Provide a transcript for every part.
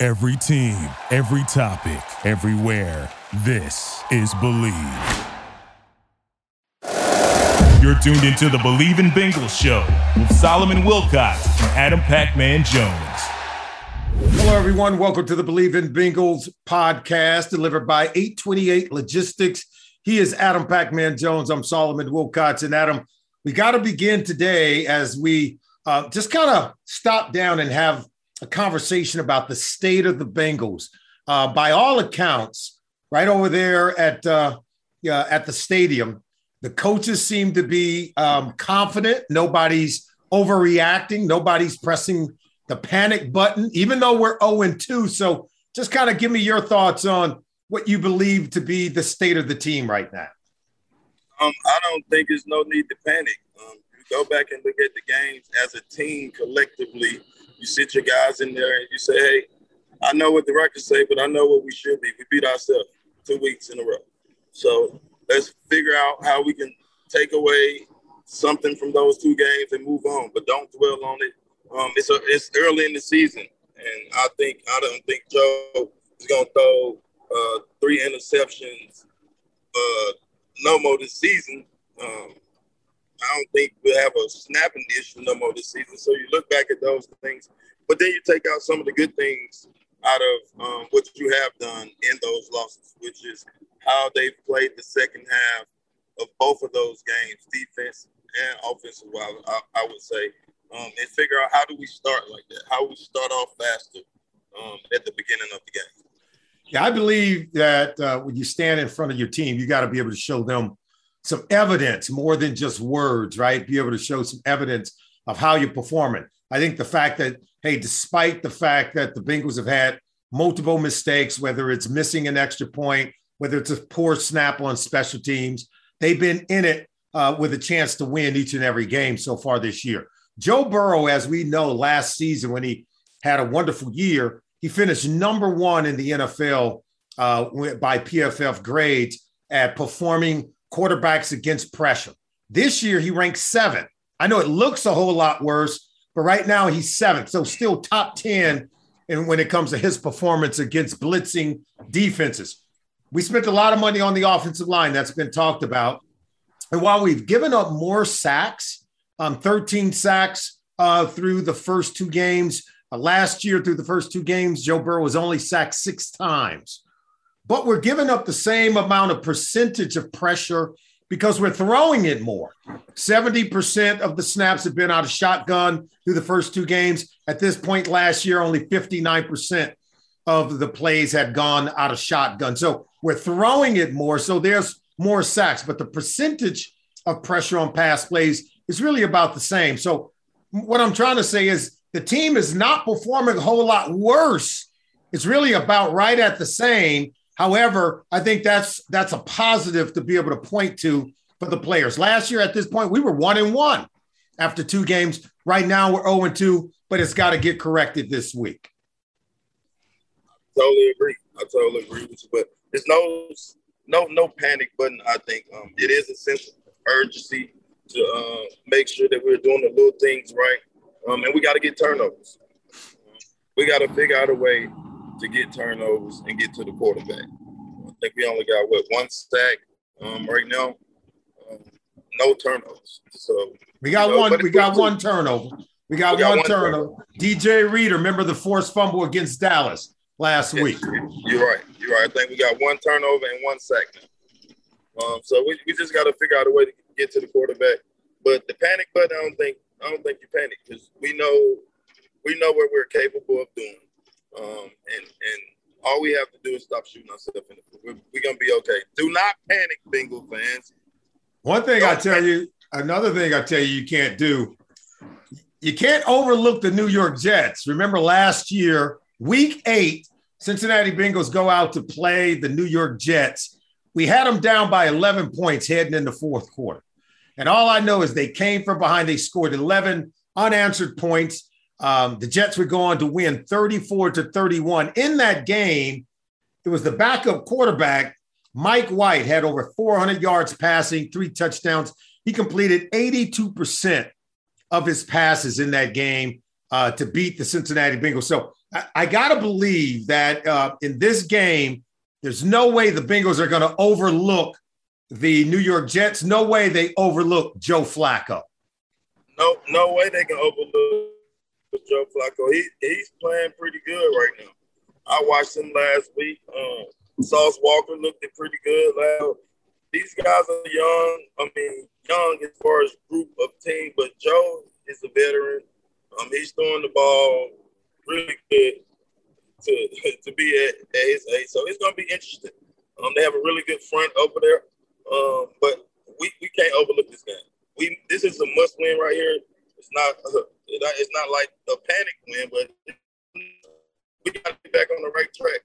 Every team, every topic, everywhere. This is Believe. You're tuned into the Believe in Bengals show with Solomon Wilcots and Adam Pacman Jones. Hello, everyone. Welcome to the Believe in Bengals podcast delivered by 828 Logistics. He is Adam Pacman Jones. I'm Solomon Wilcots. And Adam, we got to begin today as we uh, just kind of stop down and have a conversation about the state of the Bengals. Uh, by all accounts, right over there at uh, yeah, at the stadium, the coaches seem to be um, confident. Nobody's overreacting. Nobody's pressing the panic button, even though we're 0 2. So just kind of give me your thoughts on what you believe to be the state of the team right now. Um, I don't think there's no need to panic. Um, you go back and look at the games as a team collectively you sit your guys in there and you say, hey, I know what the records say, but I know what we should be. We beat ourselves two weeks in a row. So let's figure out how we can take away something from those two games and move on, but don't dwell on it. Um, it's a, it's early in the season, and I think I don't think Joe is gonna throw uh, three interceptions uh, no more this season. Um, I don't think we'll have a snapping issue no more this season. So you look back at those things, but then you take out some of the good things out of um, what you have done in those losses, which is how they've played the second half of both of those games, defense and offensive I, I would say, um, and figure out how do we start like that? How we start off faster um, at the beginning of the game. Yeah, I believe that uh, when you stand in front of your team, you got to be able to show them some evidence more than just words, right? Be able to show some evidence of how you're performing. I think the fact that, hey, despite the fact that the Bengals have had multiple mistakes, whether it's missing an extra point, whether it's a poor snap on special teams, they've been in it uh, with a chance to win each and every game so far this year. Joe Burrow, as we know, last season when he had a wonderful year, he finished number one in the NFL uh, by PFF grades at performing quarterbacks against pressure. This year, he ranks seventh. I know it looks a whole lot worse, but right now he's seventh. So still top 10 and when it comes to his performance against blitzing defenses. We spent a lot of money on the offensive line that's been talked about. And while we've given up more sacks, um, 13 sacks uh, through the first two games, uh, last year through the first two games, Joe Burrow was only sacked six times but we're giving up the same amount of percentage of pressure because we're throwing it more. 70% of the snaps have been out of shotgun through the first two games. At this point last year, only 59% of the plays had gone out of shotgun. So we're throwing it more. So there's more sacks, but the percentage of pressure on pass plays is really about the same. So what I'm trying to say is the team is not performing a whole lot worse. It's really about right at the same. However, I think that's that's a positive to be able to point to for the players. Last year at this point, we were one and one after two games. Right now, we're 0 and 2, but it's got to get corrected this week. I totally agree. I totally agree with you. But there's no no no panic button. I think um, it is a sense of urgency to uh, make sure that we're doing the little things right, um, and we got to get turnovers. We got to figure out a way to get turnovers and get to the quarterback. Think we only got what one sack um, right now. Um, no turnovers. So we got you know, one. We got one turnover. We got, we got one, one turnover. turnover. DJ Reader, remember the forced fumble against Dallas last yes, week? You're right. You're right. I think we got one turnover and one sack. Um, so we, we just got to figure out a way to get to the quarterback. But the panic button, I don't think I don't think you panic because we know we know what we're capable of doing. Um, and and all we have to do is stop shooting ourselves in the foot. We're, we're, gonna be okay. Do not panic, Bengal fans. One thing Don't I tell panic. you, another thing I tell you, you can't do. You can't overlook the New York Jets. Remember last year Week eight, Cincinnati Bengals go out to play the New York Jets. We had them down by 11 points heading in the fourth quarter. And all I know is they came from behind. They scored 11 unanswered points. Um, the Jets would go on to win 34 to 31. In that game, it was the backup quarterback, Mike White, had over 400 yards passing, three touchdowns. He completed 82% of his passes in that game uh, to beat the Cincinnati Bengals. So I, I got to believe that uh, in this game, there's no way the Bengals are going to overlook the New York Jets. No way they overlook Joe Flacco. No, no way they can overlook Joe Flacco. He he's playing pretty good right now. I watched him last week. Um, Sauce Walker looked pretty good. These guys are young. I mean, young as far as group of team, but Joe is a veteran. Um, he's throwing the ball really good to to be at, at his age. So it's gonna be interesting. Um, they have a really good front over there. Um, but we, we can't overlook this game. We this is a must win right here. It's not it's not like a panic win, but we got to get back on the right track.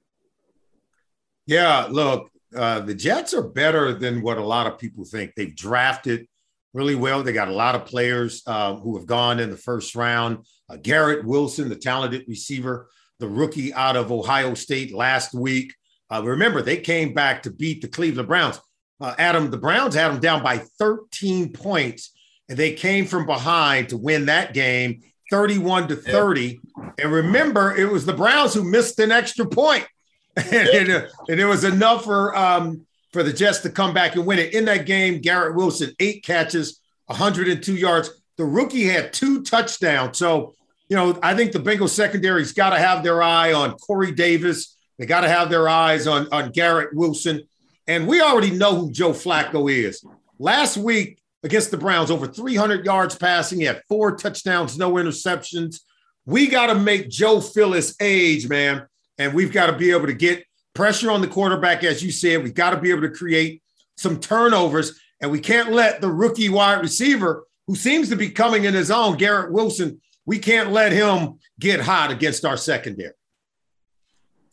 Yeah, look, uh, the Jets are better than what a lot of people think. They've drafted really well. They got a lot of players uh, who have gone in the first round. Uh, Garrett Wilson, the talented receiver, the rookie out of Ohio State last week. Uh, remember, they came back to beat the Cleveland Browns. Uh, Adam, the Browns had them down by 13 points, and they came from behind to win that game 31 to 30. Yeah. And remember, it was the Browns who missed an extra point. and, it, and, it, was enough for um, for the Jets to come back and win it. In that game, Garrett Wilson, eight catches, 102 yards. The rookie had two touchdowns. So, you know, I think the Bengals secondary's got to have their eye on Corey Davis. They got to have their eyes on, on Garrett Wilson. And we already know who Joe Flacco is. Last week against the Browns, over 300 yards passing. He had four touchdowns, no interceptions. We got to make Joe his age, man. And we've got to be able to get pressure on the quarterback, as you said. We've got to be able to create some turnovers. And we can't let the rookie wide receiver, who seems to be coming in his own, Garrett Wilson, we can't let him get hot against our secondary.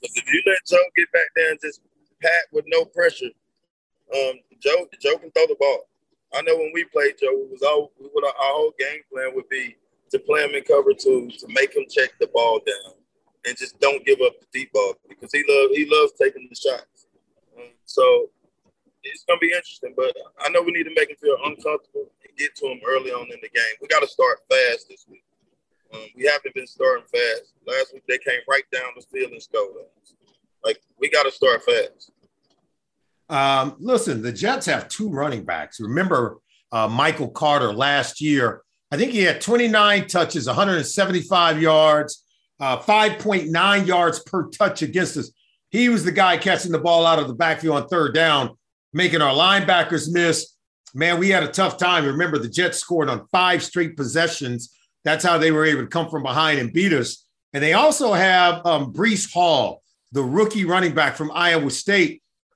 If you let Joe get back there and just pat with no pressure. Um, Joe, Joe can throw the ball. I know when we played Joe, it was all we would, our whole game plan would be to play him in cover two to make him check the ball down and just don't give up the deep ball because he loves he loves taking the shots. So it's gonna be interesting, but I know we need to make him feel uncomfortable and get to him early on in the game. We got to start fast this week. Um, we haven't been starting fast. Last week they came right down the field and scored us. Like we got to start fast. Um, listen, the Jets have two running backs. Remember uh, Michael Carter last year? I think he had 29 touches, 175 yards, uh, 5.9 yards per touch against us. He was the guy catching the ball out of the backfield on third down, making our linebackers miss. Man, we had a tough time. Remember, the Jets scored on five straight possessions. That's how they were able to come from behind and beat us. And they also have um, Breece Hall, the rookie running back from Iowa State,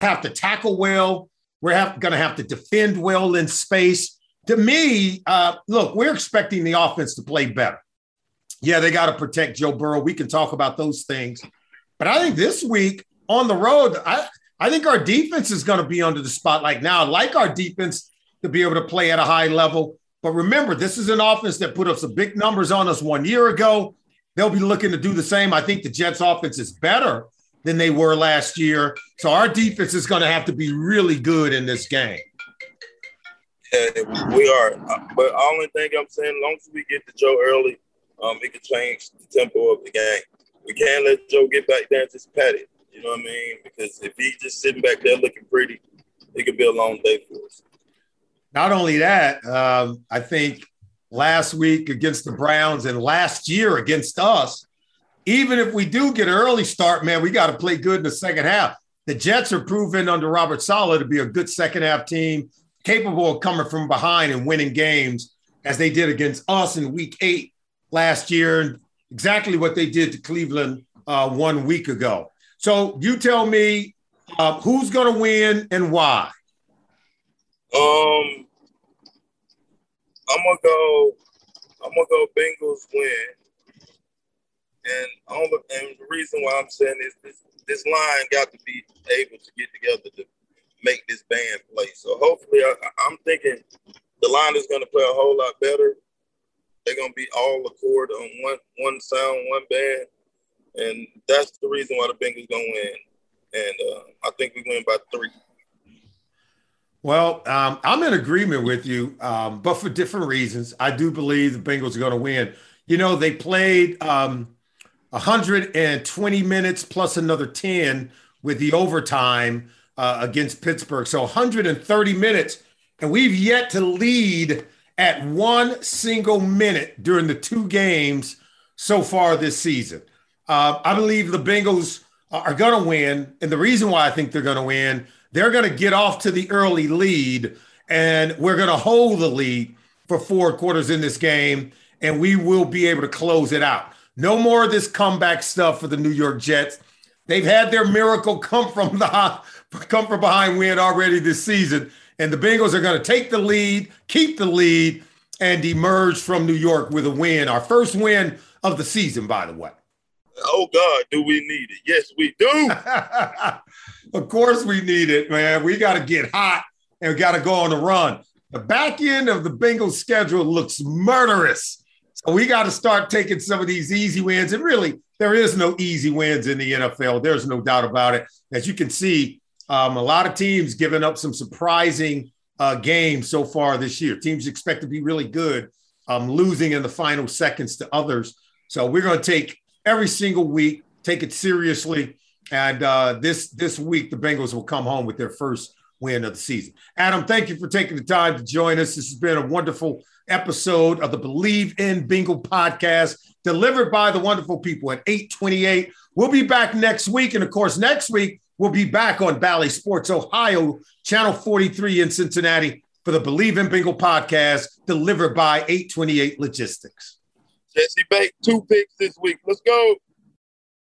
Have to tackle well. We're going to have to defend well in space. To me, uh, look, we're expecting the offense to play better. Yeah, they got to protect Joe Burrow. We can talk about those things. But I think this week on the road, I, I think our defense is going to be under the spotlight now. I like our defense to be able to play at a high level. But remember, this is an offense that put up some big numbers on us one year ago. They'll be looking to do the same. I think the Jets' offense is better than they were last year. So our defense is going to have to be really good in this game. Yeah, we are. But only thing I'm saying, as long as we get to Joe early, um, it can change the tempo of the game. We can't let Joe get back there and just pat it. You know what I mean? Because if he's just sitting back there looking pretty, it could be a long day for us not only that, um, I think last week against the Browns and last year against us, even if we do get an early start, man, we got to play good in the second half. The Jets are proven under Robert Saleh to be a good second half team, capable of coming from behind and winning games as they did against us in week eight last year, and exactly what they did to Cleveland uh, one week ago. So you tell me uh, who's going to win and why. Um, I'm gonna go. I'm gonna go Bengals win. And all the, and the reason why I'm saying is this this line got to be able to get together to make this band play. So hopefully, I, I'm thinking the line is going to play a whole lot better. They're going to be all accord on one one sound, one band, and that's the reason why the Bengals going to win. And uh, I think we win by three. Well, um, I'm in agreement with you, um, but for different reasons. I do believe the Bengals are going to win. You know, they played um, 120 minutes plus another 10 with the overtime uh, against Pittsburgh. So 130 minutes, and we've yet to lead at one single minute during the two games so far this season. Uh, I believe the Bengals are going to win. And the reason why I think they're going to win – they're going to get off to the early lead, and we're going to hold the lead for four quarters in this game, and we will be able to close it out. No more of this comeback stuff for the New York Jets. They've had their miracle come from the come from behind win already this season, and the Bengals are going to take the lead, keep the lead, and emerge from New York with a win. Our first win of the season, by the way. Oh God, do we need it? Yes, we do. of course we need it, man. We got to get hot and we got to go on the run. The back end of the Bengals schedule looks murderous. So we got to start taking some of these easy wins. And really, there is no easy wins in the NFL. There's no doubt about it. As you can see, um, a lot of teams giving up some surprising uh, games so far this year. Teams expect to be really good, um, losing in the final seconds to others. So we're going to take every single week, take it seriously. And uh, this this week, the Bengals will come home with their first win of the season. Adam, thank you for taking the time to join us. This has been a wonderful episode of the Believe in Bengal podcast, delivered by the wonderful people at 828. We'll be back next week. And of course, next week, we'll be back on Bally Sports Ohio, Channel 43 in Cincinnati for the Believe in Bengal podcast, delivered by 828 Logistics. Jessie Bates, two picks this week. Let's go.